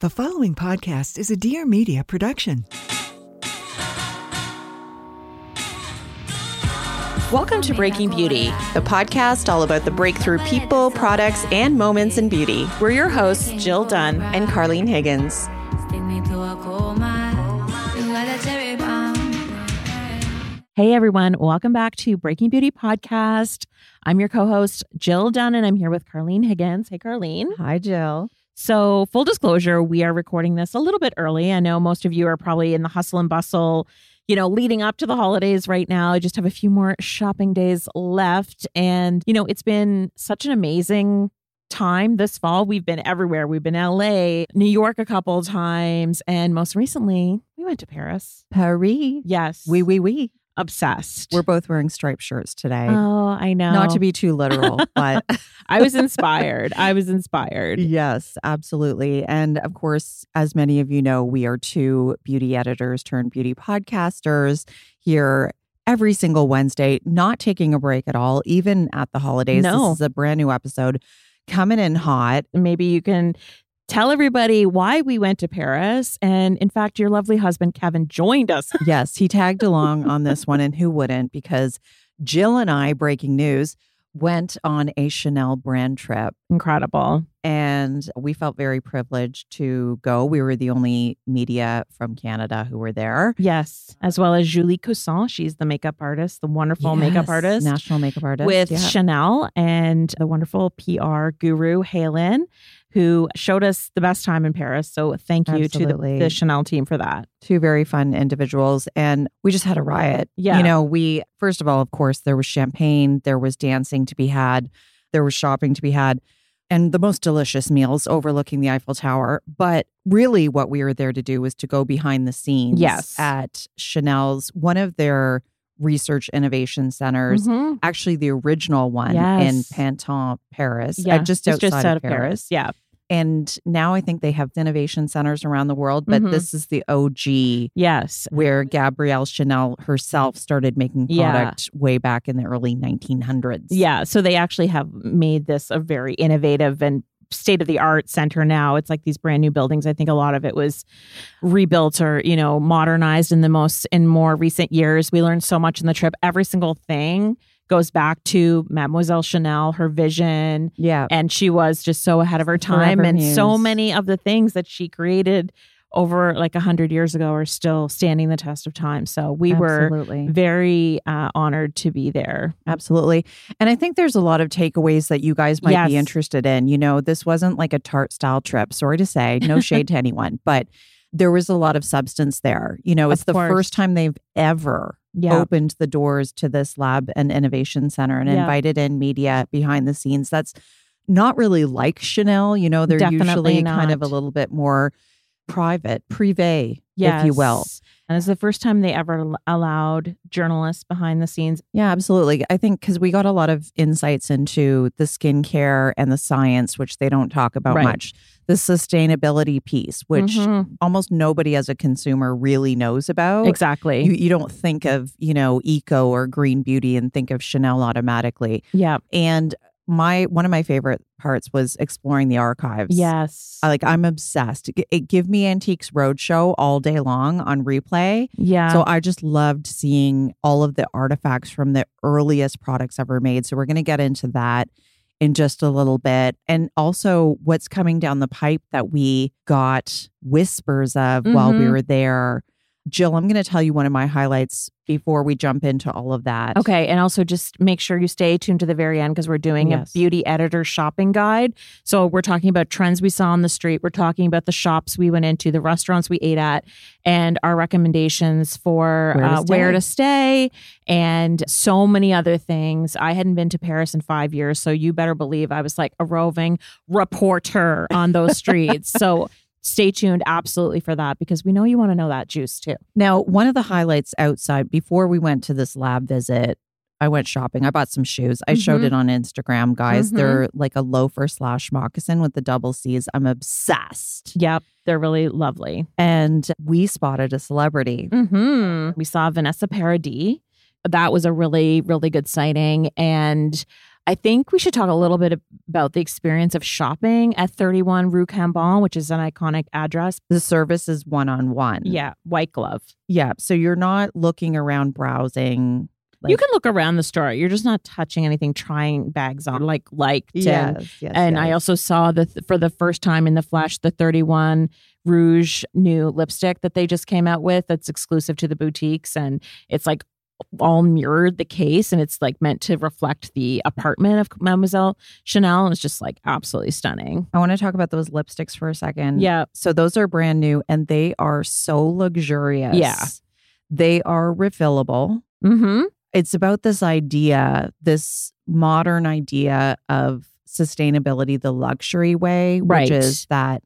The following podcast is a Dear Media production. Welcome to Breaking Beauty, the podcast all about the breakthrough people, products, and moments in beauty. We're your hosts, Jill Dunn and Carlene Higgins. Hey everyone, welcome back to Breaking Beauty Podcast. I'm your co-host, Jill Dunn, and I'm here with Carlene Higgins. Hey Carlene. Hi, Jill. So, full disclosure, we are recording this a little bit early. I know most of you are probably in the hustle and bustle, you know, leading up to the holidays right now. I just have a few more shopping days left. And, you know, it's been such an amazing time this fall. We've been everywhere. We've been LA, New York a couple times, and most recently, we went to Paris. Paris. Yes. We, we, oui. Obsessed. We're both wearing striped shirts today. Oh, I know. Not to be too literal, but I was inspired. I was inspired. yes, absolutely. And of course, as many of you know, we are two beauty editors turned beauty podcasters here every single Wednesday, not taking a break at all, even at the holidays. No. This is a brand new episode coming in hot. maybe you can tell everybody why we went to Paris. And in fact, your lovely husband, Kevin, joined us. Yes, he tagged along on this one, and who wouldn't? Because Jill and I, breaking news, went on a Chanel brand trip. Incredible. and we felt very privileged to go. We were the only media from Canada who were there. Yes. As well as Julie Coussin. She's the makeup artist, the wonderful makeup artist national makeup artist with yeah. Chanel and the wonderful PR guru, Halen, who showed us the best time in Paris. So thank you to the, the Chanel team for that. two very fun individuals, and we just had a riot. Yeah. you know, we first of all, of course, there was champagne, there was dancing to be had, there was shopping to be had. And the most delicious meals overlooking the Eiffel Tower. But really, what we were there to do was to go behind the scenes Yes. at Chanel's, one of their research innovation centers. Mhm. actually the original one Yes. in Pantin, Paris, Yeah. just outside just out of Paris. Yeah. And now I think they have innovation centers around the world, but Mhm. this is the OG Yes. where Gabrielle Chanel herself started making Yeah. product way back in the early 1900s. Yeah. So they actually have made this a very innovative and state of the art center now. It's like these brand new buildings. I think a lot of it was rebuilt or, you know, modernized in the most in more recent years. We learned so much in the trip. Every single thing goes back to Mademoiselle Chanel, her vision, Yeah. and she was just so ahead of her time Forever and so many of the things that she created over like a hundred years ago are still standing the test of time. So we were very uh, honored to be there. Absolutely. And I think there's a lot of takeaways that you guys might be interested in. You know, this wasn't like a Tarte style trip. Sorry to say, no shade to anyone, but there was a lot of substance there. You know, it's the first time they've ever Yeah. opened the doors to this lab and innovation center and Yeah. invited in media behind the scenes. That's not really like Chanel. You know, they're Definitely usually kind of a little bit more private, privé, if you will. And it's the first time they ever allowed journalists behind the scenes. Yeah, absolutely. I think because we got a lot of insights into the skincare and the science, which they don't talk about Right. much. The sustainability piece, which Mhm. almost nobody as a consumer really knows about. exactly. You, you don't think of, you know, eco or green beauty and think of Chanel automatically. yeah. And my one of my favorite parts was exploring the archives. Yes. I, like I'm obsessed. G- It, give me Antiques Roadshow all day long on replay. yeah. So I just loved seeing all of the artifacts from the earliest products ever made. So we're going to get into that in just a little bit. And also what's coming down the pipe that we got whispers of while we Mhm. were there. Jill, I'm going to tell you one of my highlights before we jump into all of that. Okay. And also just make sure you stay tuned to the very end because we're doing Yes. a beauty editor shopping guide. So we're talking about trends we saw on the street. We're talking about the shops we went into, the restaurants we ate at, and our recommendations for Where to uh, where to stay and so many other things. I hadn't been to Paris in five years. So you better believe I was like a roving reporter on those streets. so stay tuned absolutely for that because we know you want to know that juice too. Now, one of the highlights outside before we went to this lab visit, I went shopping. I bought some shoes. I showed Mhm. it on Instagram, guys. Mhm. They're like a loafer slash moccasin with the double C's. I'm obsessed. Yep. They're really lovely. And we spotted a celebrity. hmm We saw Vanessa Paradis. That was a really, really good sighting. And I think we should talk a little bit about the experience of shopping at 31 Rue Cambon, which is an iconic address. The service is one on one. Yeah, white glove. Yeah. So you're not looking around browsing. you can look around the store. You're just not touching anything, trying bags on like liked. and- Yes. yes and I also saw the for the first time in the flesh the 31 Rouge new lipstick that they just came out with that's exclusive to the boutiques and it's like all mirrored the case and it's like meant to reflect the apartment of Mademoiselle Chanel and it's just like absolutely stunning. I want to talk about those lipsticks for a second. Yeah. So those are brand new and they are so luxurious. Yeah. They are refillable. Mhm. It's about this idea, this modern idea of sustainability the luxury way, Right. which is that,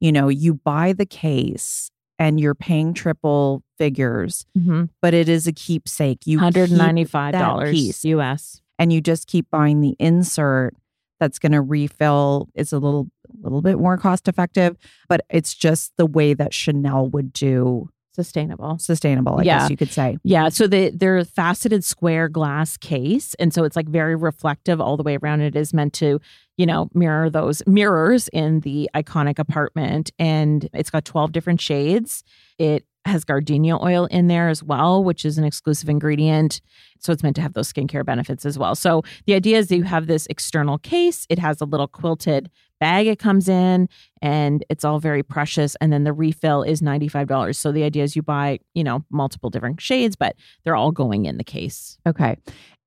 you know, you buy the case and you're paying triple figures, Mhm. but it is a keepsake. You $195 piece. US. and you just keep buying the insert that's going to refill it's a little little bit more cost effective but it's just the way that chanel would do Sustainable. sustainable i Yeah. guess you could say Yeah, so they they're a faceted square glass case, and so it's like very reflective all the way around. It is meant to, you know, mirror those mirrors in the iconic apartment, and it's got twelve different shades. It has gardenia oil in there as well, which is an exclusive ingredient. So it's meant to have those skincare benefits as well. So the idea is that you have this external case. It has a little quilted bag it comes in and it's all very precious and then the refill is $95 so the idea is you buy you know multiple different shades but they're all going in the case. Okay.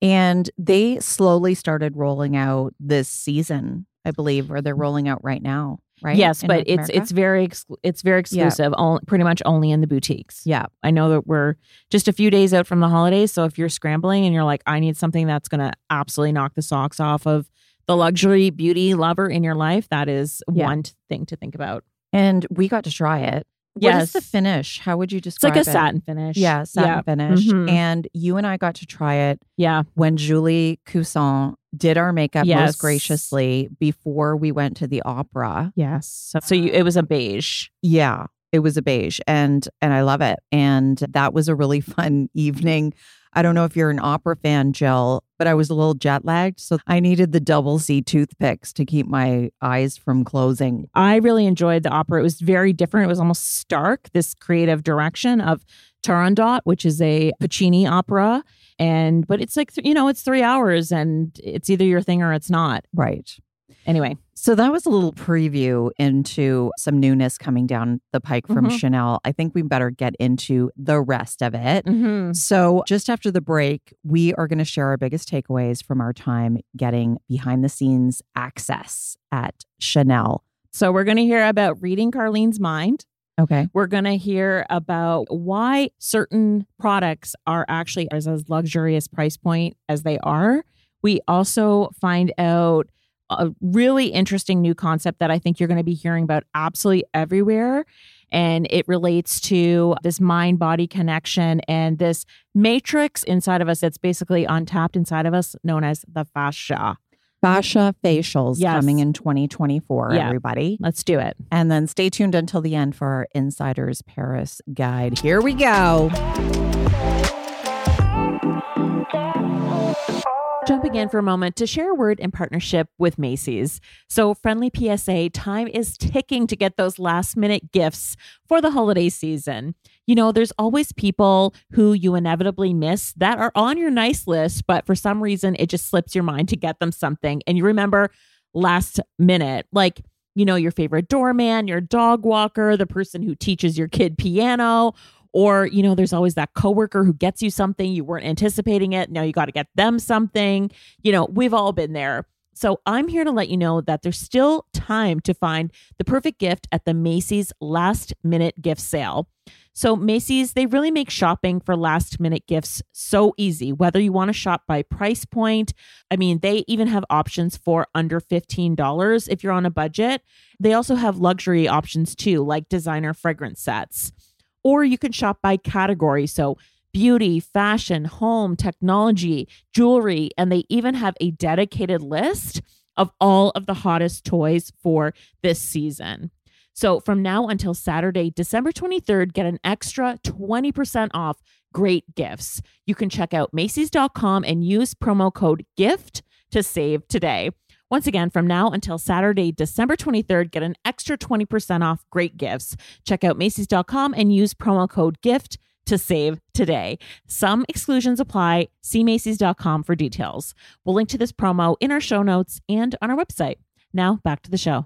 And they slowly started rolling out this season i believe or they're rolling out right now right yes In but North it's America? it's very exclu- it's very exclusive all, pretty much only in the boutiques. Yeah. I know that we're just a few days out from the holidays so if you're scrambling and you're like i need something that's going to absolutely knock the socks off of the luxury beauty lover in your life that is Yeah. one t- thing to think about and we got to try it what is the finish how would you describe it? it's like a it? satin finish yeah satin yeah finish Mhm. and you and i got to try it yeah when Julie Cousson did our makeup Yes. most graciously before we went to the opera. yes so, so you it was a beige Yeah, it was a beige and and I love it. And that was a really fun evening. I don't know if you're an opera fan, Jill, but I was a little jet lagged, so I needed the double C toothpicks to keep my eyes from closing. I really enjoyed the opera. It was very different. It was almost stark, this creative direction of Turandot, which is a Puccini opera. And, but it's like, you know, it's three hours and it's either your thing or it's not. Right. Anyway, So that was a little preview into some newness coming down the pike from Mhm. Chanel. I think we better get into the rest of it. mm-hmm. So, just after the break, we are going to share our biggest takeaways from our time getting behind the scenes access at Chanel. so we're going to hear about reading Carlene's mind. Okay. We're going to hear about why certain products are actually as as luxurious price point as they are. We also find out a really interesting new concept that I think you're going to be hearing about absolutely everywhere. And it relates to this mind body connection and this matrix inside of us that's basically untapped inside of us, known as the fascia. Fascia facials Yes. coming in 2024, Yeah. everybody. Let's do it. And then stay tuned until the end for our Insiders Paris guide. Here we go. Jumping in for a moment to share a word in partnership with Macy's. So, friendly PSA, time is ticking to get those last minute gifts for the holiday season. You know, there's always people who you inevitably miss that are on your nice list, but for some reason it just slips your mind to get them something. And you remember last minute, like, you know, your favorite doorman, your dog walker, the person who teaches your kid piano, or, you know, there's always that coworker who gets you something you weren't anticipating it. Now you got to get them something. You know, we've all been there. So I'm here to let you know that there's still time to find the perfect gift at the Macy's last minute gift sale. So Macy's, they really make shopping for last minute gifts so easy. Whether you want to shop by price point, I mean, they even have options for under $15 if you're on a budget. They also have luxury options too, like designer fragrance sets. Or you can shop by category. So beauty, fashion, home, technology, jewelry, and they even have a dedicated list of all of the hottest toys for this season. So from now until Saturday, December 23rd, get an extra 20% off great gifts. You can check out Macy's.com and use promo code GIFT to save today. Once again, from now until Saturday, December 23rd, get an extra 20% off great gifts. Check out Macy's.com and use promo code GIFT to save today. Some exclusions apply. See Macy's.com for details. We'll link to this promo in our show notes and on our website. Now, back to the show.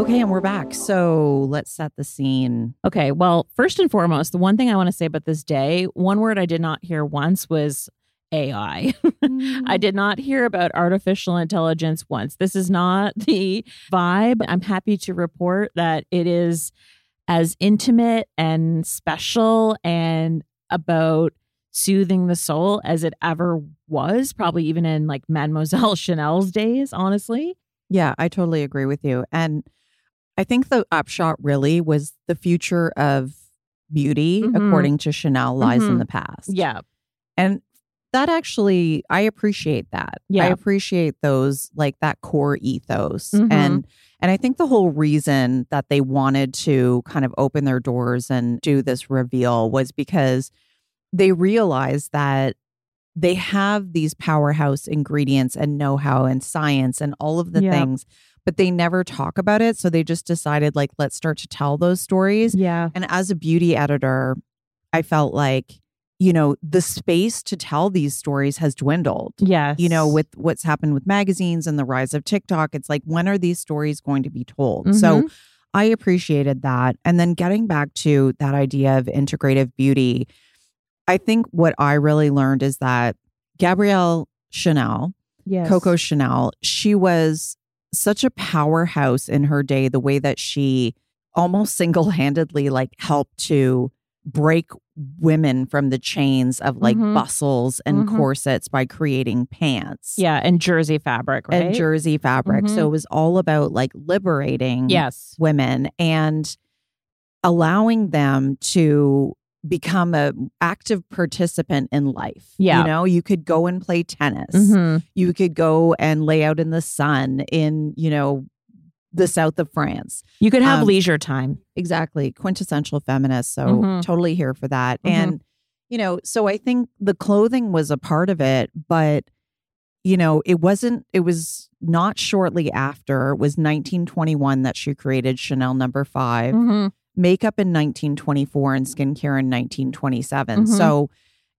Okay, and we're back. So let's set the scene. Okay. Well, first and foremost, the one thing I want to say about this day, one word I did not hear once was AI. I mm. did not hear about artificial intelligence once. This is not the vibe. I'm happy to report that it is as intimate and special and about soothing the soul as it ever was, probably even in like Mademoiselle Chanel's days, honestly. Yeah, I totally agree with you. And I think the upshot really was the future of beauty, Mhm. according to Chanel, lies in Mhm. the past. Yeah. And that actually, I appreciate that. Yeah. I appreciate those, like that core ethos. Mhm. And and I think the whole reason that they wanted to kind of open their doors and do this reveal was because they realized that they have these powerhouse ingredients and know-how and science and all of the Yeah. things, but they never talk about it. So they just decided like let's start to tell those stories. Yeah. And as a beauty editor, I felt like, you know, the space to tell these stories has dwindled. Yes. You know, with what's happened with magazines and the rise of TikTok, it's like, when are these stories going to be told? So Mhm. I appreciated that. And then getting back to that idea of integrative beauty, I think what I really learned is that Gabrielle Chanel, yes. Coco Chanel, she was such a powerhouse in her day, the way that she almost single handedly like helped to break women from the chains of like Mhm. bustles and Mhm. corsets by creating pants Yeah. And jersey fabric, right? and jersey fabric. So Mhm. it was all about like liberating Yes. women and allowing them to become a active participant in life. Yeah. You know, you could go and play tennis. Mhm. You could go and lay out in the sun in, you know, the south of France. You could have Um, leisure time. Exactly. Quintessential feminist. So Mhm. totally here for that. Mhm. And, you know, so I think the clothing was a part of it, but, you know, it wasn't, it was not shortly after, it was 1921 that she created Chanel number 5 Mhm. Makeup in 1924 and skincare in 1927. Mhm. So,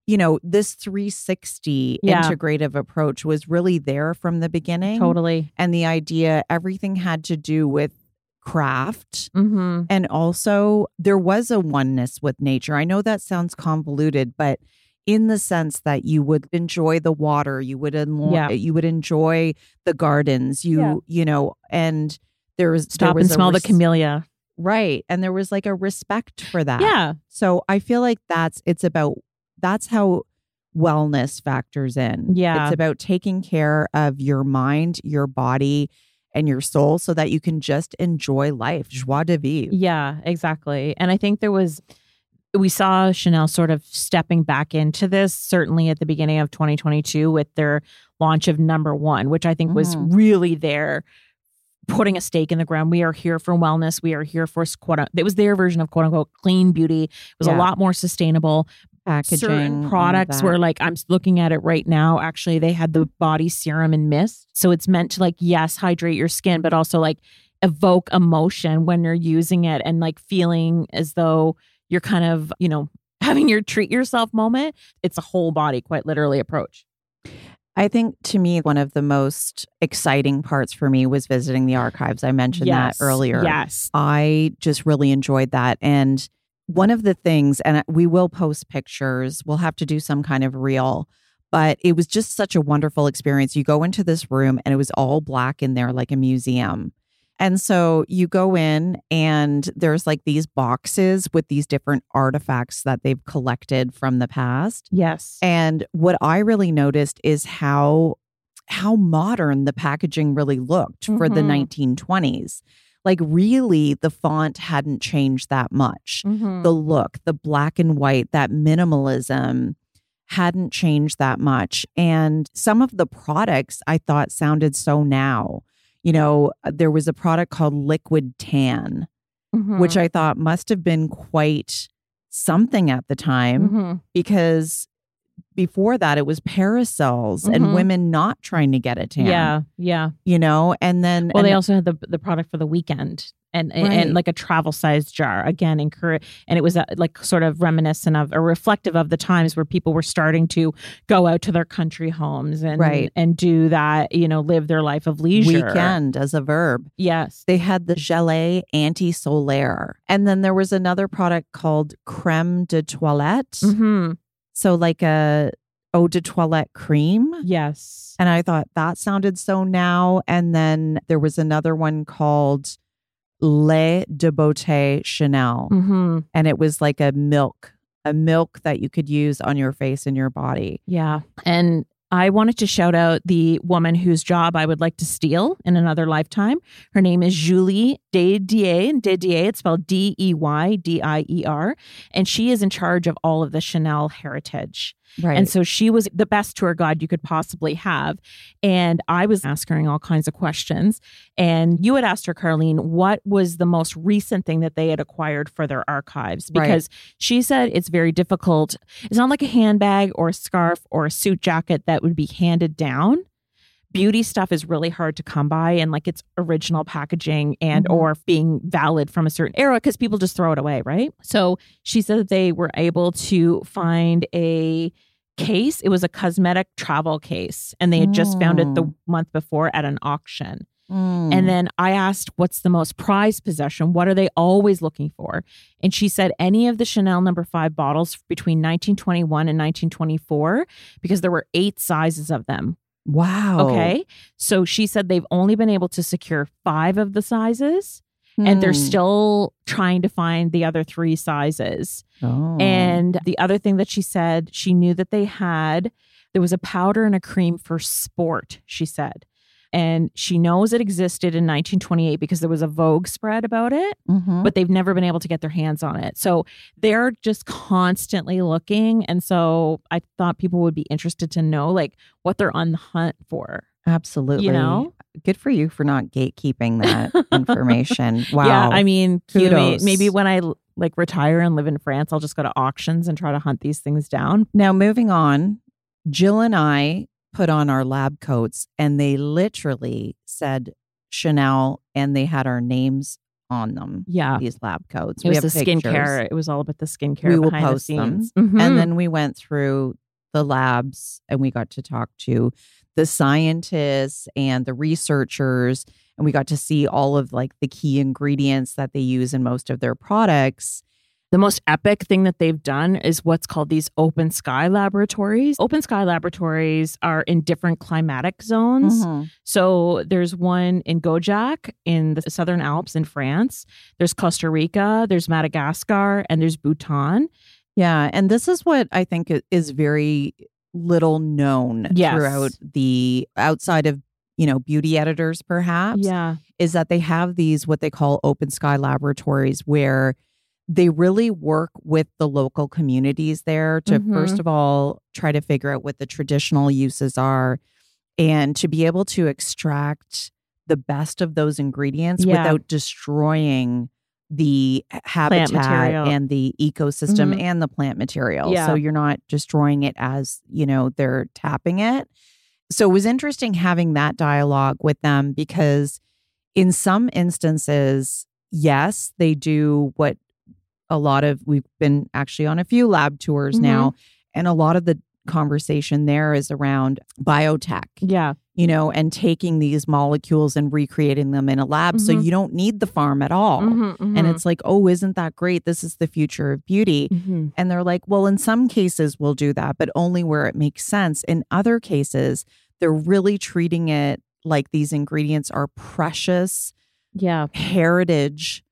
you know, this 360 Yeah. integrative approach was really there from the beginning. Totally. And the idea, everything had to do with craft. Mm-hmm. And also, there was a oneness with nature. I know that sounds convoluted, but in the sense that you would enjoy the water, you would enlo- Yeah. you would enjoy the gardens, you Yeah. you know, and there was there Stop was and smell res- the camellia. Right, and there was like a respect for that. Yeah. So I feel like that's it's about that's how wellness factors in. Yeah. It's about taking care of your mind, your body, and your soul so that you can just enjoy life. Joie de vivre. Yeah, exactly. And I think there was, we saw Chanel sort of stepping back into this, certainly at the beginning of 2022 with their launch of number one, which I think was Mhm. really there putting a stake in the ground. We are here for wellness. We are here for quote uh, it was their version of quote unquote clean beauty. It was a lot more sustainable. Packaging. certain products were like I'm looking at it right now. Actually, they had the body serum and mist, so it's meant to like yes hydrate your skin, but also like evoke emotion when you're using it and like feeling as though you're kind of you know having your treat yourself moment. It's a whole body, quite literally, approach. I think to me, one of the most exciting parts for me was visiting the archives. I mentioned yes, that earlier. Yes. I just really enjoyed that. And one of the things, and we will post pictures, we'll have to do some kind of reel, but it was just such a wonderful experience. You go into this room and it was all black in there, like a museum. And so you go in and there's like these boxes with these different artifacts that they've collected from the past. Yes. And what I really noticed is how how modern the packaging really looked for the Mhm. 1920s. Like really the font hadn't changed that much. Mhm. The look, the black and white, that minimalism hadn't changed that much. And some of the products I thought sounded so now. You know, uh, there was a product called Liquid Tan, Mhm. which I thought must have been quite something at the time Mhm. because before that it was parasols Mhm. and women not trying to get a tan. Yeah. Yeah. You know, and then Well, they also had the the product for the weekend and and, Right. and like a travel sized jar again encourage and it was uh, like sort of reminiscent of or reflective of the times where people were starting to go out to their country homes and Right. and do that you know live their life of leisure weekend as a verb. yes They had the Gelée Anti Solaire. And then there was another product called Creme de Toilette. hmm So, like a eau de toilette cream. yes And I thought that sounded so now. And then there was another one called Lait de Beauté Chanel. hmm And it was like a milk, a milk that you could use on your face and your body. Yeah. And I wanted to shout out the woman whose job I would like to steal in another lifetime. Her name is Julie Deydier. Deydier, it's spelled D E Y D I E R. And she is in charge of all of the Chanel heritage. Right. And so she was the best tour guide you could possibly have. And I was asking all kinds of questions. And you had asked her, Carlene, what was the most recent thing that they had acquired for their archives? Right. Because she said it's very difficult. It's not like a handbag or a scarf or a suit jacket that would be handed down. Beauty stuff is really hard to come by and like its original packaging and Mhm. or being valid from a certain era because people just throw it away, right? So she said that they were able to find a case. It was a cosmetic travel case, and they had just found it the Mm. month before at an auction. Mm. And then I asked, What's the most prized possession? What are they always looking for? And she said, Any of the Chanel number five bottles between 1921 and 1924, because there were eight sizes of them. Wow. Okay. So she said they've only been able to secure five of the sizes, and they're Hmm. still trying to find the other three sizes. Oh. And the other thing that she said, she knew that they had, there was a powder and a cream for sport, she said. And she knows it existed in 1928 because there was a Vogue spread about it, Mhm. but they've never been able to get their hands on it. So they're just constantly looking. And so I thought people would be interested to know like what they're on the hunt for. Absolutely. You know? good for you for not gatekeeping that information. Wow. Yeah. I mean, Kudos. maybe when I like retire and live in France, I'll just go to auctions and try to hunt these things down. now, moving on, Jill and I put on our lab coats and they literally said Chanel and they had our names on them, Yeah. these lab coats. It was the pictures. skincare. It was all about the skincare. We will behind post the them. scenes. Mhm. And then we went through the labs and we got to talk to the scientists and the researchers and we got to see all of like the key ingredients that they use in most of their products. The most epic thing that they've done is what's called these open sky laboratories. Open sky laboratories are in different climatic zones. Mhm. So there's one in Gaujacq in the Southern Alps in France. There's Costa Rica, there's Madagascar, and there's Bhutan. Yeah, and this is what I think is very little known Yes. throughout the outside of, you know, beauty editors perhaps. Yeah. is that they have these what they call open sky laboratories where they really work with the local communities there to Mhm. first of all try to figure out what the traditional uses are and to be able to extract the best of those ingredients Yeah. without destroying the habitat and the ecosystem Mhm. and the plant material. Yeah. So you're not destroying it as, you know, they're tapping it. So it was interesting having that dialogue with them because in some instances, yes, they do what a lot of we've been actually on a few lab tours Mhm. now, and a lot of the conversation there is around biotech, Yeah. you know, and taking these molecules and recreating them in a lab. So Mhm. you don't need the farm at all. Mhm, And mhm. it's like, oh, isn't that great? This is the future of beauty. Mhm. And they're like, well, in some cases, we'll do that, but only where it makes sense. In other cases, they're really treating it like these ingredients are precious Yeah. heritage,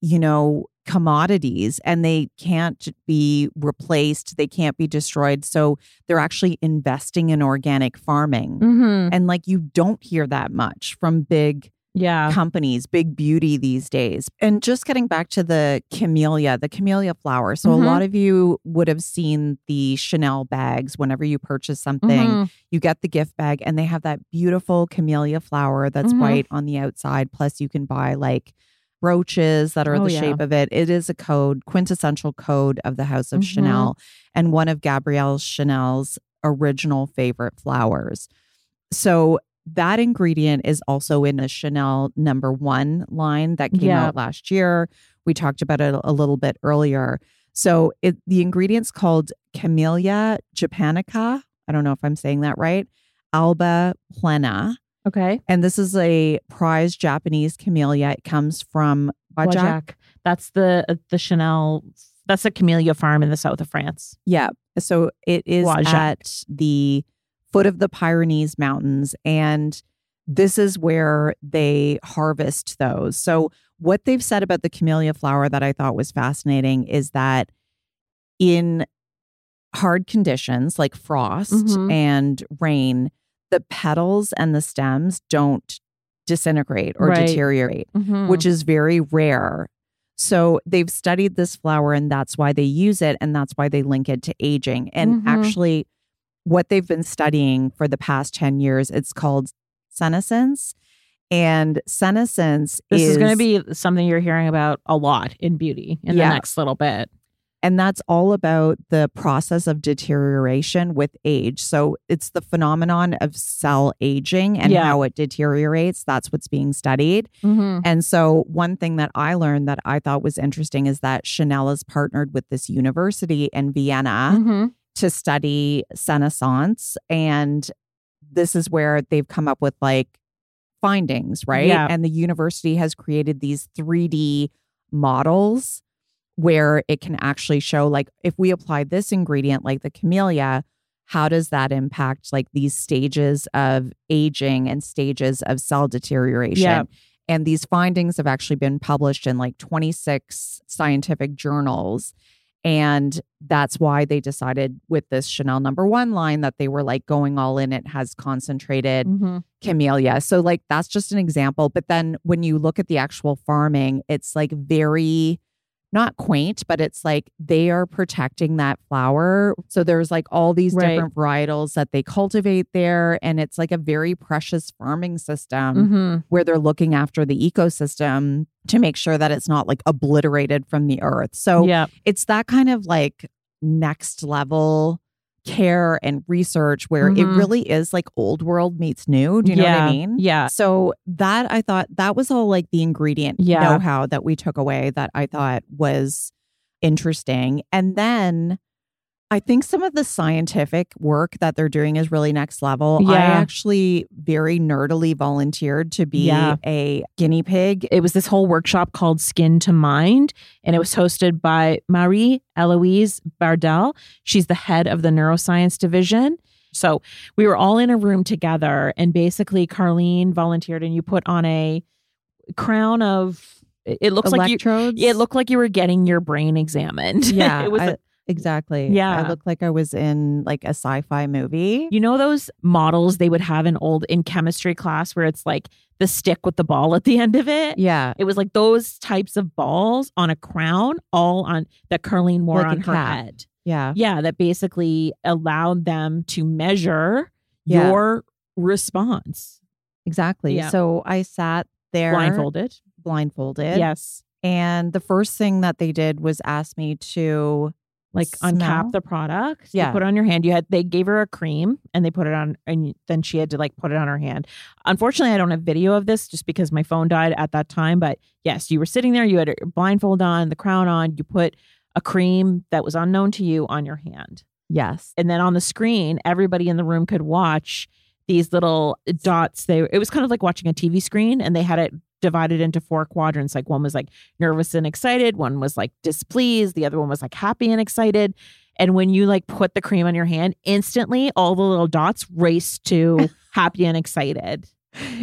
you know, commodities and they can't be replaced, they can't be destroyed. So they're actually investing in organic farming. Mm-hmm. And like you don't hear that much from big Yeah. companies, big beauty these days. And just getting back to the camellia, the camellia flower. So Mhm. a lot of you would have seen the Chanel bags whenever you purchase something. Mhm. You get the gift bag and they have that beautiful camellia flower that's Mhm. white on the outside. Plus, you can buy like brooches that are Oh, the yeah. shape of it. It is a code, quintessential code of the House of Mhm. Chanel and one of Gabrielle Chanel's original favorite flowers. So that ingredient is also in a Chanel number one line that came Yeah. out last year. We talked about it a little bit earlier. So it the ingredient's called Camellia japonica. I don't know if I'm saying that right. Alba plena. Okay. And this is a prized Japanese camellia. It comes from Bajak. Wajak. That's the uh, the Chanel. That's a camellia farm in the south of France. Yeah. So it is Wajak. at the foot of the Pyrenees Mountains. And this is where they harvest those. So, what they've said about the camellia flower that I thought was fascinating is that in hard conditions like frost Mhm. and rain, the petals and the stems don't disintegrate or Right. deteriorate Mm-hmm. which is very rare. So they've studied this flower and that's why they use it and that's why they link it to aging. And Mhm. actually what they've been studying for the past 10 years it's called senescence and senescence this is, is, going to be something you're hearing about a lot in beauty in Yeah. the next little bit. And that's all about the process of deterioration with age. So it's the phenomenon of cell aging and Yeah. how it deteriorates. That's what's being studied. Mm-hmm. And so, one thing that I learned that I thought was interesting is that Chanel has partnered with this university in Vienna Mm-hmm. to study senescence. And this is where they've come up with like findings, right? Yeah. And the university has created these 3D models where it can actually show, like, if we apply this ingredient, like the camellia, how does that impact like these stages of aging and stages of cell deterioration? Yeah. And these findings have actually been published in like 26 scientific journals. And that's why they decided with this Chanel number one line that they were like going all in. It has concentrated Mm-hmm. camellia. So, like, that's just an example. But then when you look at the actual farming, it's like very not quaint, but it's like they are protecting that flower. So there's like all these Right. different varietals that they cultivate there. And it's like a very precious farming system Mm-hmm. where they're looking after the ecosystem to make sure that it's not like obliterated from the earth. So yeah. it's that kind of like next level care and research where it Mhm. really is like old world meets new. Do you know what I mean? Yeah. So that I thought that was all like the ingredient Yeah. know how that we took away that I thought was interesting. And then I think some of the scientific work that they're doing is really next level. Yeah. I actually very nerdily volunteered to be Yeah. a guinea pig. It was this whole workshop called Skin to Mind, and it was hosted by Marie Eloise Bardell. She's the head of the neuroscience division. So we were all in a room together, and basically, Carlene volunteered, and you put on a crown of. It looks like you. Electrodes. It looked like you were getting your brain examined. Yeah, it was. I- exactly. Yeah. I looked like I was in like a sci-fi movie. you know those models they would have in old in chemistry class where it's like the stick with the ball at the end of it. yeah, It was like those types of balls on a crown, all on that Carlene wore Like on her cap. head. yeah, Yeah, that basically allowed them to measure Yeah. your response exactly. Yeah. So I sat there blindfolded. blindfolded. Yes. And the first thing that they did was ask me to Like Smell? uncap the product. you Yeah. put it on your hand. You had they gave her a cream and they put it on and then she had to like put it on her hand. Unfortunately, I don't have video of this just because my phone died at that time. But yes, you were sitting there, you had a blindfold on, the crown on, you put a cream that was unknown to you on your hand. yes. and then on the screen everybody in the room could watch these little dots they it was kind of like watching a tv screen and they had it divided into four quadrants like one was like nervous and excited one was like displeased the other one was like happy and excited and when you like put the cream on your hand instantly all the little dots race to happy and excited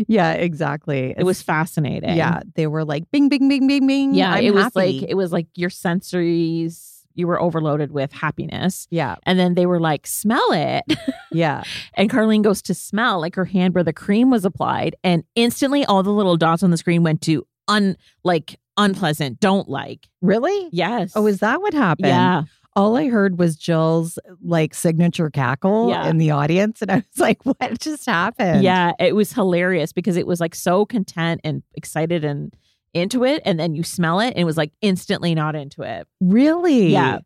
yeah, exactly. It was fascinating. yeah, they were like bing, bing, bing, bing, bing. Yeah. I'm it was happy. like it was like your sensories you were overloaded with happiness. yeah, And then they were like, smell it. yeah, And Carlene goes to smell like her hand where the cream was applied, and instantly all the little dots on the screen went to un like unpleasant, don't like. really. Yes. Oh, is that what happened? yeah. All I heard was Jill's like signature cackle Yeah. in the audience, and I was like, "What just happened?" Yeah. It was hilarious because it was like so content and excited and into it. And then you smell it and it was like instantly not into it. really. Yeah.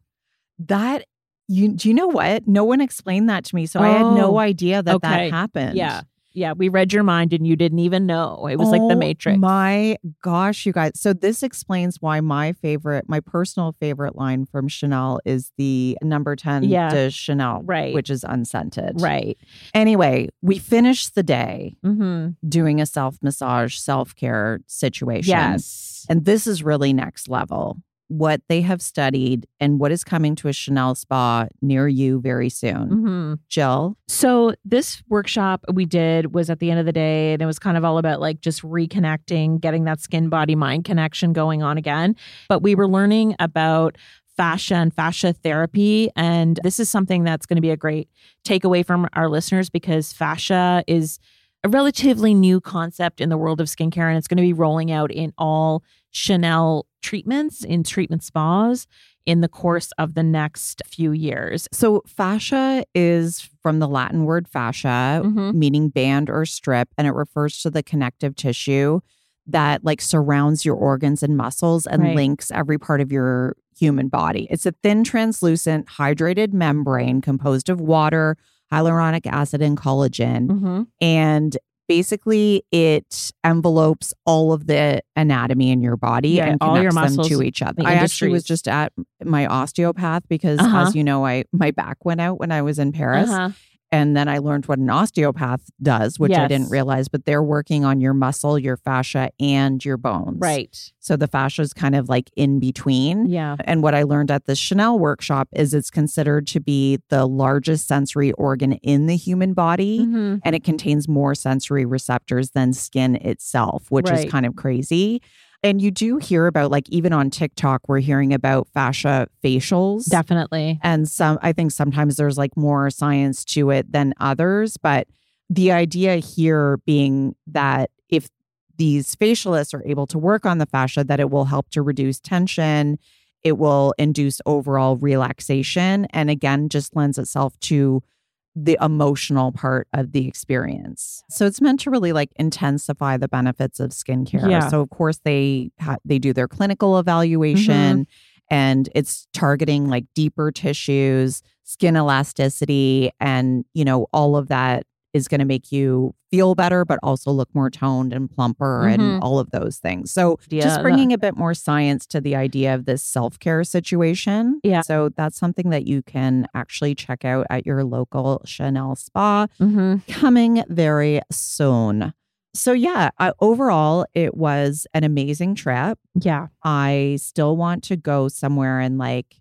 that you. Do you know what? No one explained that to me, so I had no Oh, idea that okay. that happened. Yeah. Yeah. We read your mind and you didn't even know. It was like the Oh Matrix. My gosh, you guys. So this explains why my favorite, my personal favorite line from Chanel is the number 10 Yeah. de Chanel, Right. which is unscented. right. Anyway, we finished the day Mm-hmm. doing a self massage, self care situation. Yes. And this is really next level. What they have studied and what is coming to a Chanel spa near you very soon. Mm-hmm. Jill, So this workshop we did was at the end of the day, and it was kind of all about like just reconnecting, getting that skin body mind connection going on again. But we were learning about fascia and fascia therapy. And this is something that's going to be a great takeaway from our listeners because fascia is a relatively new concept in the world of skincare, and it's going to be rolling out in all Chanel treatments in treatment spas in the course of the next few years. So, fascia is from the Latin word fascia, Mhm. meaning band or strip, and it refers to the connective tissue that like surrounds your organs and muscles and Right. links every part of your human body. It's a thin, translucent, hydrated membrane composed of water, hyaluronic acid, and collagen. Mm-hmm. And basically, it envelopes all of the anatomy in your body Yeah, and all connects your them muscles, to each other. I actually was just at my osteopath because, Uh-huh. as you know, I my back went out when I was in Paris, Uh-huh. And then I learned what an osteopath does, which I didn't realize. But they're working on your muscle, your fascia, and your bones. Right. So the fascia is kind of like in between. Yeah. And what I learned at the Chanel workshop is it's considered to be the largest sensory organ in the human body. Mhm. And it contains more sensory receptors than skin itself, which Right. is kind of crazy. And you do hear about, like, even on TikTok, we're hearing about fascia facials. Definitely. And some, I think sometimes there's like more science to it than others. But the idea here being that if these facialists are able to work on the fascia, that it will help to reduce tension, it will induce overall relaxation, and again, just lends itself to the emotional part of the experience. So it's meant to really like intensify the benefits of skincare. Yeah. So of course they ha- they do their clinical evaluation mm-hmm. and it's targeting like deeper tissues, skin elasticity and you know all of that is going to make you feel better but also look more toned and plumper Mhm. and all of those things. So Yeah, just bringing a bit more science to the idea of this self-care situation. Yeah. So that's something that you can actually check out at your local Chanel spa Mm-hmm. coming very soon. So yeah, I, overall it was an amazing trip. Yeah. I still want to go somewhere and like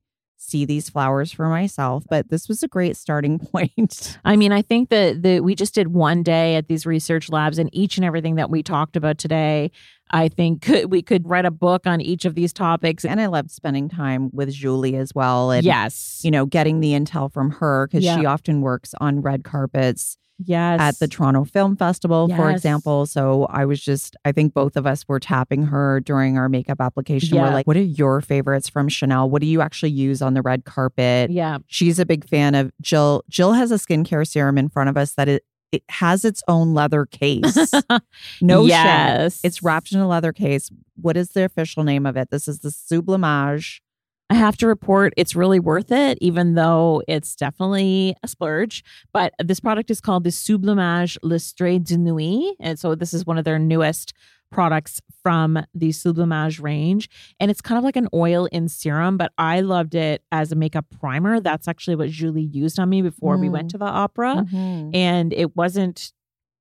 see these flowers for myself, but this was a great starting point. I mean, I think that the we just did one day at these research labs, and each and everything that we talked about today, I think could, we could write a book on each of these topics. and I loved spending time with Julie as well and yes. you know, getting the intel from her because Yeah. she often works on red carpets yes. at the Toronto Film Festival, for example. So I was just, I think both of us were tapping her during our makeup application. We're like, what are your favorites from Chanel? What do you actually use on the red carpet? Yeah. She's a big fan of Jill. Jill has a skincare serum in front of us that it, it has its own leather case. no shit. yes. It's wrapped in a leather case. What is the official name of it? This is the Sublimage. I have to report it's really worth it, even though it's definitely a splurge. But this product is called the Sublimage L'Extrait de Nuit. And so this is one of their newest products from the Sublimage range. And it's kind of like an oil in serum, but I loved it as a makeup primer. That's actually what Julie used on me before we went Mm. to the opera. Mhm. And it wasn't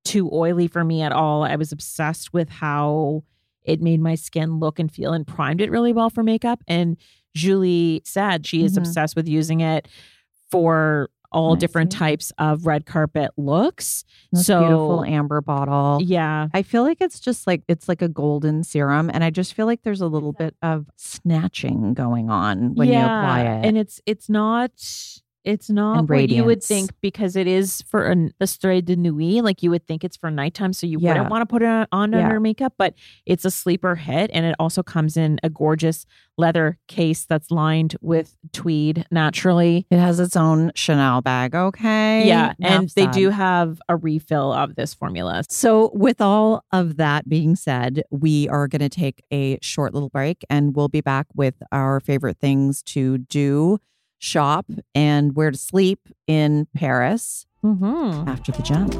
too oily for me at all. I was obsessed with how it made my skin look and feel and primed it really well for makeup. And Julie said she is Mhm. obsessed with using it for all Nice. different types of red carpet looks. So beautiful amber bottle. yeah, I feel like it's just like it's like a golden serum, and I just feel like there's a little bit of snatching going on when you apply it. and it's it's not it's not what you would think because it is for an the de nuit. Like you would think it's for nighttime, so you Yeah. wouldn't want to put it on, on Yeah. under makeup. But it's a sleeper hit, and it also comes in a gorgeous leather case that's lined with tweed naturally. it has its own Chanel bag. Okay, Yeah, and they said. do have a refill of this formula. So, with all of that being said, we are going to take a short little break and we'll be back with our favorite things to do, shop, and where to sleep in Paris Mm-hmm. after the jump.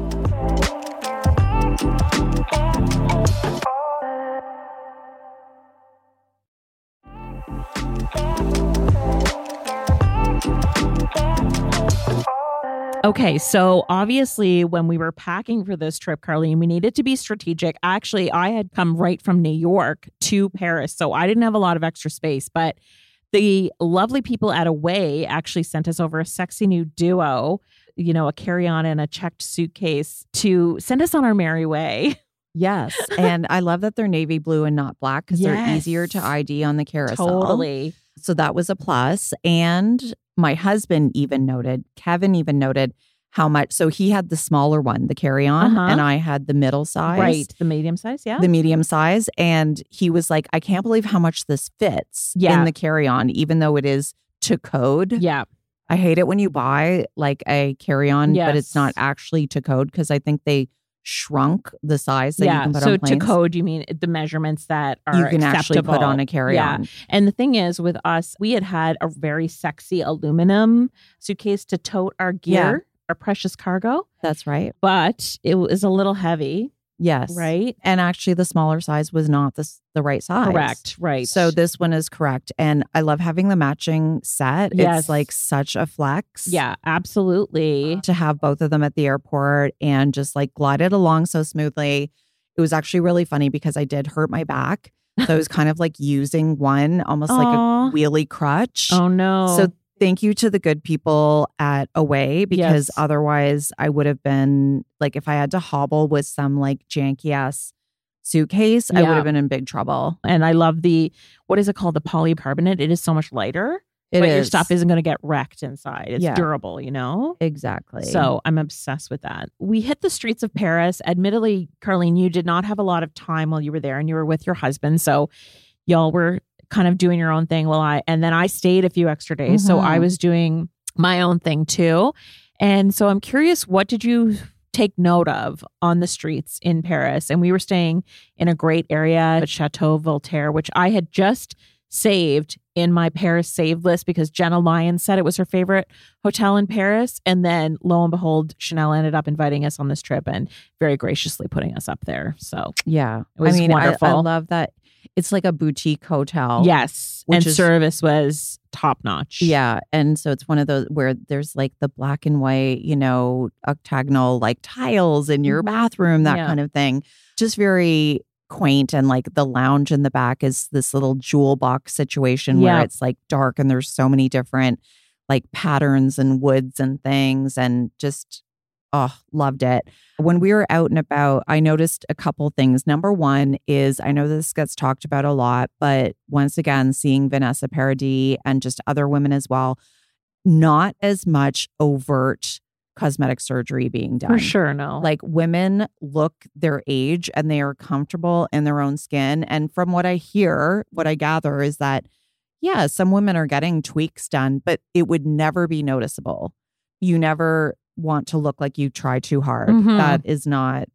Okay, so obviously, when we were packing for this trip, Carlene, we needed to be strategic. Actually, I had come right from New York to Paris, so I didn't have a lot of extra space. But the lovely people at Away actually sent us over a sexy new duo, you know, a carry on and a checked suitcase to send us on our merry way. Yes. and I love that they're navy blue and not black because they're easier to ID on the carousel. Totally. So that was a plus. And my husband even noted, Kevin even noted how much. So he had the smaller one, the carry on, Uh-huh. and I had the middle size. Right. The medium size, yeah. the medium size. And he was like, I can't believe how much this fits Yeah. in the carry on, even though it is to code. yeah. I hate it when you buy like a carry on, but it's not actually to code because I think they shrunk the size that you yeah. can put on. So on to planes. code, you mean the measurements that are you can actually put on a carry on. Yeah. And the thing is, with us, we had had a very sexy aluminum suitcase to tote our gear, our precious cargo, That's right. but it was a little heavy, Yes. right? And actually, the smaller size was not the, the right size. Correct, right. So this one is correct. And I love having the matching set. Yes. It's like such a flex. yeah, absolutely. to have both of them at the airport and just like glided along so smoothly. It was actually really funny because I did hurt my back. So I was kind of like using one almost like a wheelie crutch. Oh no. So thank you to the good people at Away because Yes. otherwise I would have been like if I had to hobble with some like janky ass suitcase, I would have been in big trouble. and I love the what is it called? The polycarbonate. It is so much lighter. It but your stuff isn't going to get wrecked inside. It's Yeah. durable, you know? exactly. So I'm obsessed with that. We hit the streets of Paris. Admittedly, Carlene, you did not have a lot of time while you were there and you were with your husband. So y'all were kind of doing your own thing while I, and then I stayed a few extra days. So I Mhm. was doing my own thing too. And so I'm curious, what did you take note of on the streets in Paris? And we were staying in a great area at Chateau Voltaire, which I had just saved in my Paris save list because Jenna Lyons said it was her favorite hotel in Paris. And then lo and behold, Chanel ended up inviting us on this trip and very graciously putting us up there. So yeah. It was I mean, I- I, love that it's like a boutique hotel. yes, and is- service was top notch. Yeah. And so it's one of those where there's like the black and white, you know, octagonal like tiles in your Mhm. bathroom, that Yeah. kind of thing. Just very quaint. And like the lounge in the back is this little jewel box situation where it's like dark and there's so many different like patterns and woods and things and just oh loved it when we were out and about i noticed a couple things number one is i know this gets talked about a lot but once again seeing vanessa paradis and just other women as well not as much overt cosmetic surgery being done for sure. No, like women look their age and they are comfortable in their own skin. And from what I hear, what I gather is that, yeah, some women are getting tweaks done, but it would never be noticeable. You never want to look like you try too hard. Mhm. That is not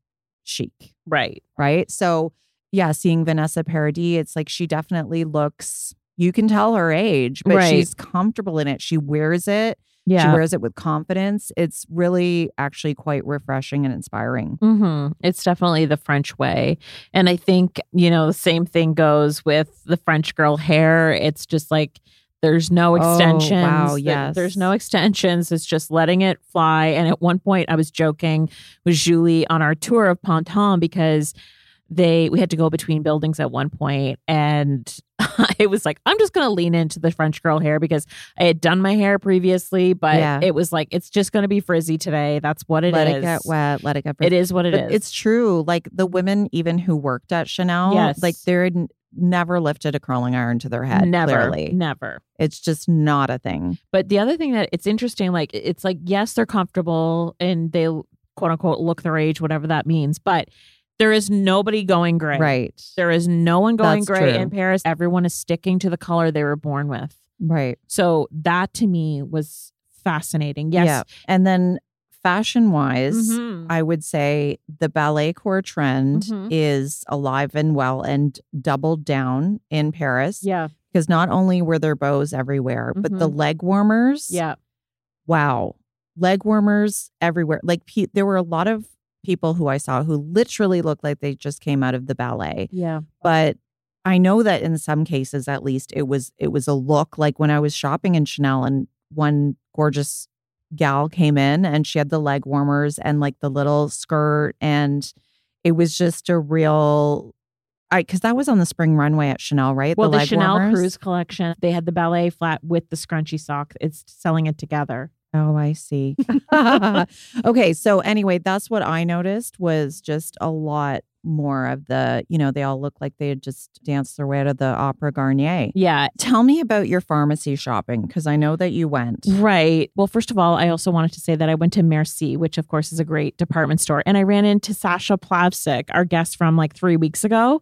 chic, right. right? So, yeah, seeing Vanessa Paradis, it's like she definitely looks, you can tell her age, but Right. she's comfortable in it. She wears it. Yeah. She wears it with confidence. It's really actually quite refreshing and inspiring. hmm It's definitely the French way. And I think, you know, the same thing goes with the French girl hair. It's just like there's no extensions. Oh, wow, yes. There's no extensions. It's just letting it fly. And at one point, I was joking with Julie on our tour of Pantin because they we had to go between buildings at one point and I was like, I'm just gonna lean into the French girl hair because I had done my hair previously, but Yeah. it was like it's just gonna be frizzy today. That's what it is. let it get wet. Let it get. It is what it is. But It's true. Like the women, even who worked at Chanel, Yes. like they're never lifted a curling iron to their head. never, Clearly, never. it's just not a thing. But the other thing that it's interesting, like it's like yes, they're comfortable and they quote unquote look their age, whatever that means. But there is nobody going gray. Right. There is no one going That's gray true. in Paris. Everyone is sticking to the color they were born with. Right. So that to me was fascinating. Yes. Yeah. And then fashion wise, Mhm. I would say the ballet core trend Mhm. is alive and well and doubled down in Paris yeah. because not only were there bows everywhere, but the leg warmers. Yeah. Wow. Leg warmers everywhere. Like pe- there were a lot of people who I saw who literally looked like they just came out of the ballet. Yeah. But I know that in some cases at least it was it was a look like when I was shopping in Chanel and one gorgeous gal came in and she had the leg warmers and like the little skirt and it was just a real I cuz that was on the spring runway at Chanel, right? Well, the, leg Chanel warmers? Cruise collection, they had the ballet flat with the scrunchy sock. It's selling it together. Oh, I see. okay, so anyway, that's what I noticed was just a lot more of the, you know, they all look like they had just danced their way out of the Opera Garnier. Yeah. Tell me about your pharmacy shopping because I know that you went. Right. Well, first of all, I also wanted to say that I went to Merci, which of course is a great department store, and I ran into Sasha Plavsic, our guest from like three weeks ago,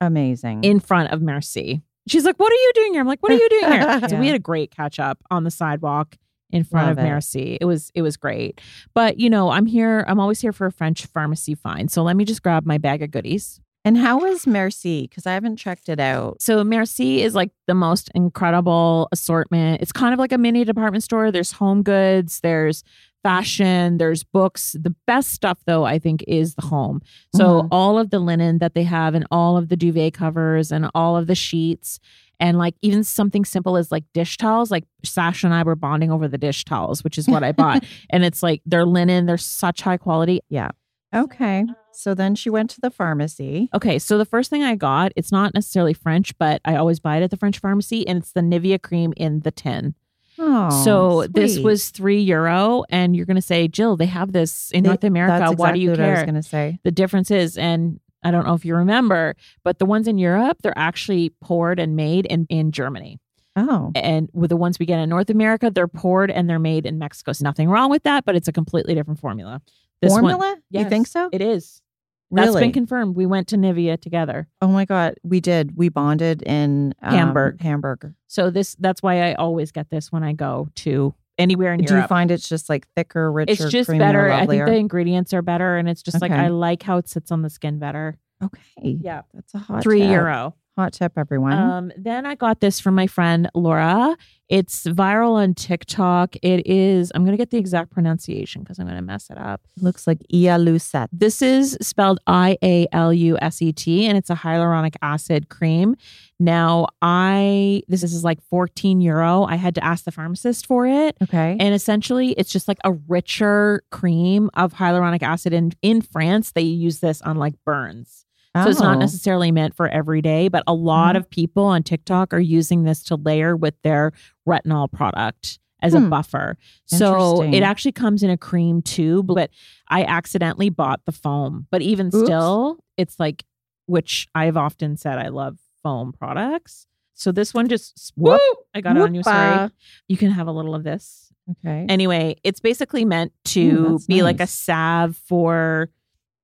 Amazing. in front of Merci. She's like, "What are you doing here?" I'm like, "What are you doing here?" So we had a great catch up on the sidewalk in front Love of it. Merci. It was it was great. But you know, I'm here. I'm always here for a French pharmacy find. So let me just grab my bag of goodies. and how was Merci? Because I haven't checked it out. So Merci is like the most incredible assortment. It's kind of like a mini department store. There's home goods, there's fashion, there's books. The best stuff though, I think, is the home. So Mhm. all of the linen that they have and all of the duvet covers and all of the sheets and like even something simple as like dish towels. Like Sasha and I were bonding over the dish towels, which is what I bought. and it's like they're linen, they're such high quality. Yeah okay. Um, so then she went to the pharmacy. Okay, so the first thing I got, it's not necessarily French, but I always buy it at the French pharmacy, and it's the Nivea cream in the tin. Oh, so this was three euro, and you're gonna say, Jill, they have this in They- North America. That's Why do you care? what I was going to say. the difference is, and I don't know if you remember, but the ones in Europe, they're actually poured and made in, in Germany. Oh, And with the ones we get in North America, they're poured and they're made in Mexico. So nothing wrong with that, but it's a completely different formula. This one- formula? You Yes, think so? It is. That's been confirmed. We went to Nivea together. oh my God, we did. We bonded in um, Hamburg. Hamburg. So this that's why I always get this when I go to anywhere in Do Europe. you find it's just like thicker, richer, it's just creamier, better. I think the ingredients are better and it's just like I like how it sits on the skin better. okay. Yeah. That's a hot Three tip. euro. Hot tip, everyone. Um, then I got this from my friend Laura. It's viral on TikTok. It is, I'm going to get the exact pronunciation because I'm going to mess it up. It Looks like Ialuset. This is spelled I A L U S E T, and it's a hyaluronic acid cream. Now, I, this is like 14 euro. I had to ask the pharmacist for it. Okay. And essentially, it's just like a richer cream of hyaluronic acid. And in France, they use this on like burns. So it's not Oh. necessarily meant for every day, but a lot Mhm. of people on TikTok are using this to layer with their retinol product as a Hmm. buffer. So it actually comes in a cream tube, but I accidentally bought the foam. But even Oops. still, it's like, which I've often said I love foam products. So this one just whoop, I got it on you. Sorry. You can have a little of this. Okay. Anyway, it's basically meant to be like a salve for,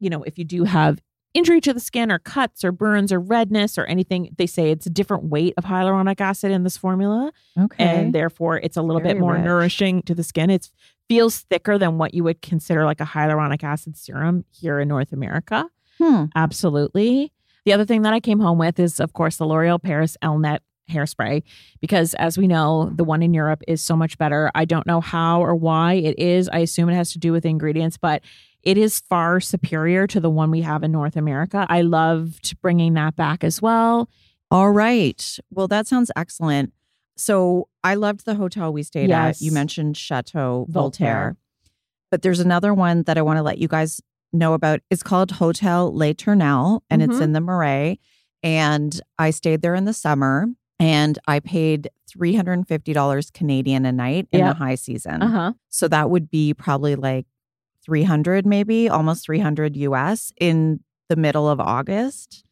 you know, if you do have injury to the skin or cuts or burns or redness or anything. They say it's a different weight of hyaluronic acid in this formula, okay. and therefore it's a little Very bit more rich. nourishing to the skin. It feels thicker than what you would consider like a hyaluronic acid serum here in North America. Hmm. Absolutely. The other thing that I came home with is, of course, the L'Oreal Paris Elnett hairspray, because as we know, the one in Europe is so much better. I don't know how or why it is. I assume it has to do with ingredients, but it is far superior to the one we have in North America. I loved bringing that back as well. All right. Well, that sounds excellent. So I loved the hotel we stayed Yes. at. You mentioned Chateau Voltaire. Voltaire. But there's another one that I want to let you guys know about. It's called Hotel Le Tournelle and it's Mhm. in the Marais. And I stayed there in the summer and I paid $350 Canadian a night in Yep. the high season. Uh huh. So that would be probably like 300 maybe, almost 300 US in the middle of August.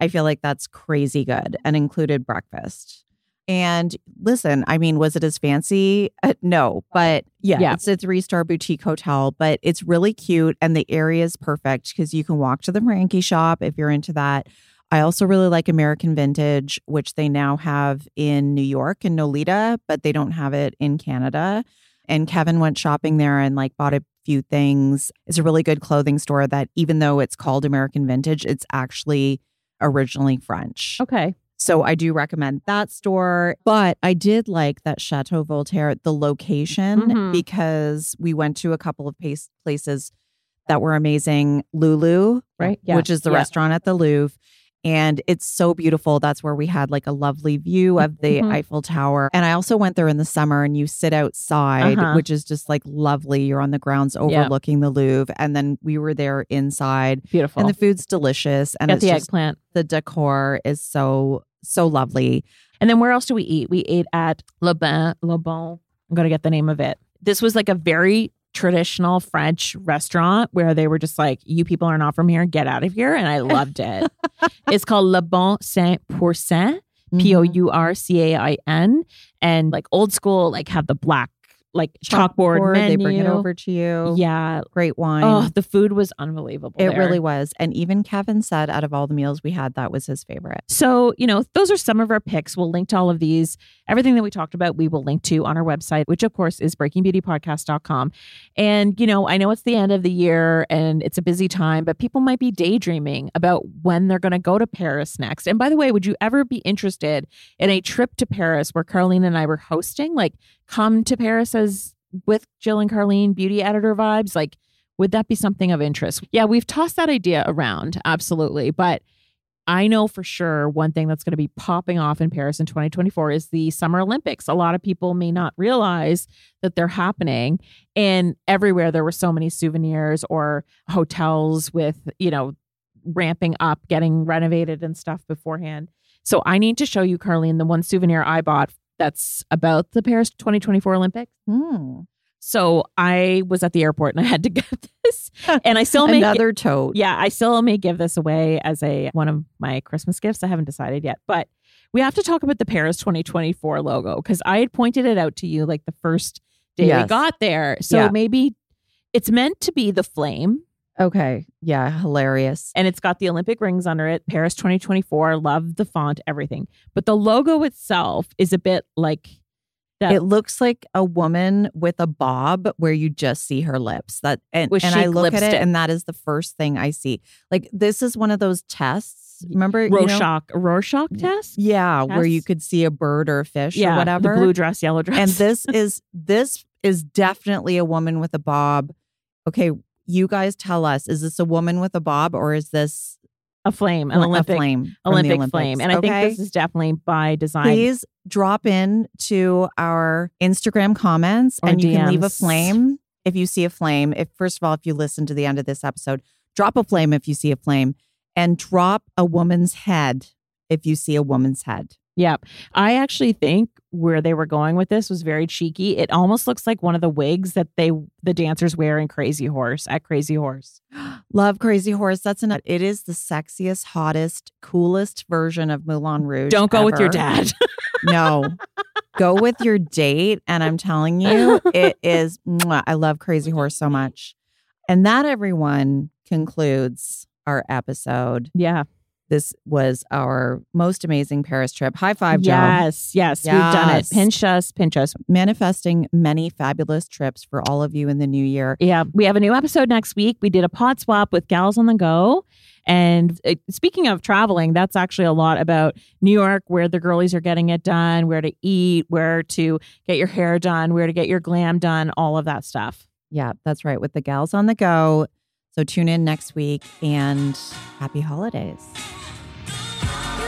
I feel like that's crazy good and included breakfast. And listen, I mean, was it as fancy? Uh, no, but yeah, Yeah. it's a three star boutique hotel, but it's really cute and the area is perfect because you can walk to the Frankie shop if you're into that. I also really like American Vintage, which they now have in New York and Nolita, but they don't have it in Canada. And Kevin went shopping there and like bought a few things. It's a really good clothing store that even though it's called American Vintage, it's actually originally French. Okay. So I do recommend that store. But I did like that Chateau Voltaire, the location, Mhm. because we went to a couple of pace- places that were amazing. Loulou, Right. Yeah. which is the Yeah. restaurant at the Louvre. And it's so beautiful. That's where we had like a lovely view of the Mhm. Eiffel Tower. And I also went there in the summer and you sit outside, Uh-huh. which is just like lovely. You're on the grounds overlooking the Louvre. And then we were there inside Beautiful. and the food's delicious. And Got it's the just eggplant. the decor is so, so lovely. And then where else do we eat? We ate at Le Bon. Le Bon. I'm going to get the name of it. This was like a very traditional French restaurant where they were just like, you people are not from here, get out of here. And I loved it. it's called Le Bon Saint Pourçain, mm-hmm. P O U R C A I N. And like old school, like have the black, like chalkboard, menu. They bring it over to you. Yeah. Great wine. Oh, the food was unbelievable. it there. really was. And even Kevin said out of all the meals we had, that was his favorite. So, you know, those are some of our picks. We'll link to all of these. Everything that we talked about, we will link to on our website, which of course is breakingbeautypodcast.com. And, you know, I know it's the end of the year and it's a busy time, but people might be daydreaming about when they're going to go to Paris next. And by the way, would you ever be interested in a trip to Paris where Carlene and I were hosting? Like, come to Paris as with Jill and Carlene, beauty editor vibes? Like, would that be something of interest? Yeah, we've tossed that idea around, absolutely. But I know for sure one thing that's going to be popping off in Paris in 2024 is the Summer Olympics. A lot of people may not realize that they're happening. And everywhere there were so many souvenirs or hotels with, you know, ramping up, getting renovated and stuff beforehand. So I need to show you, Carlene, the one souvenir I bought that's about the Paris 2024 Olympics. Hmm. So I was at the airport and I had to get this. And I still may Another tote. yeah, I still may give this away as a one of my Christmas gifts. I haven't decided yet, but we have to talk about the Paris 2024 logo because I had pointed it out to you like the first day we got there. So Yeah. maybe it's meant to be the flame Okay. Yeah. Hilarious. and it's got the Olympic rings under it. Paris 2024, love the font, everything. But the logo itself is a bit like that. It looks like a woman with a bob where you just see her lips. That and, and I look at it and that is the first thing I see. Like this is one of those tests. Remember you know- Rorschach, Rorschach test. Yeah, where you could see a bird or a fish Yeah, or whatever. the blue dress, yellow dress, and this is this is definitely a woman with a bob. Okay, you guys tell us: is this a woman with a bob or is this a flame, an a Olympic flame? Olympic flame. And I think this is definitely by design. Please drop in to our Instagram comments Or and you can leave a flame if you see a flame. If first of all, if you listen to the end of this episode, drop a flame if you see a flame, and drop a woman's head if you see a woman's head. Yeah. I actually think where they were going with this was very cheeky. It almost looks like one of the wigs that they the dancers wear in Crazy Horse at Crazy Horse. Love Crazy Horse. That's an it is the sexiest, hottest, coolest version of Moulin Rouge. Don't go with your dad. No. Go with your date. And I'm telling you, it is I love Crazy Horse so much. And that everyone concludes our episode. yeah. This was our most amazing Paris trip. High five, Joe. Yes. Yes. We've done it. Pinch us. Pinch us. Manifesting many fabulous trips for all of you in the new year. Yeah. We have a new episode next week. We did a pod swap with Gals on the Go. And uh, speaking of traveling, that's actually a lot about New York, where the girlies are getting it done, where to eat, where to get your hair done, where to get your glam done, all of that stuff. Yeah, that's right. With the gals on the go. So tune in next week and happy holidays.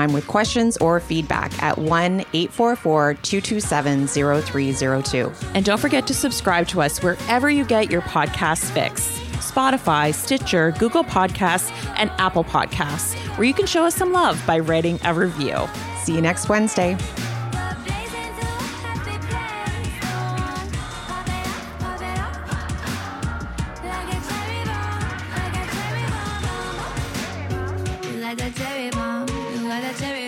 time with questions or feedback at 1 844 227 0302. And don't forget to subscribe to us wherever you get your podcast fix. Spotify, Stitcher, Google Podcasts, and Apple Podcasts, where you can show us some love by writing a review. See you next Wednesday. like a cherry bomb. Well, that's every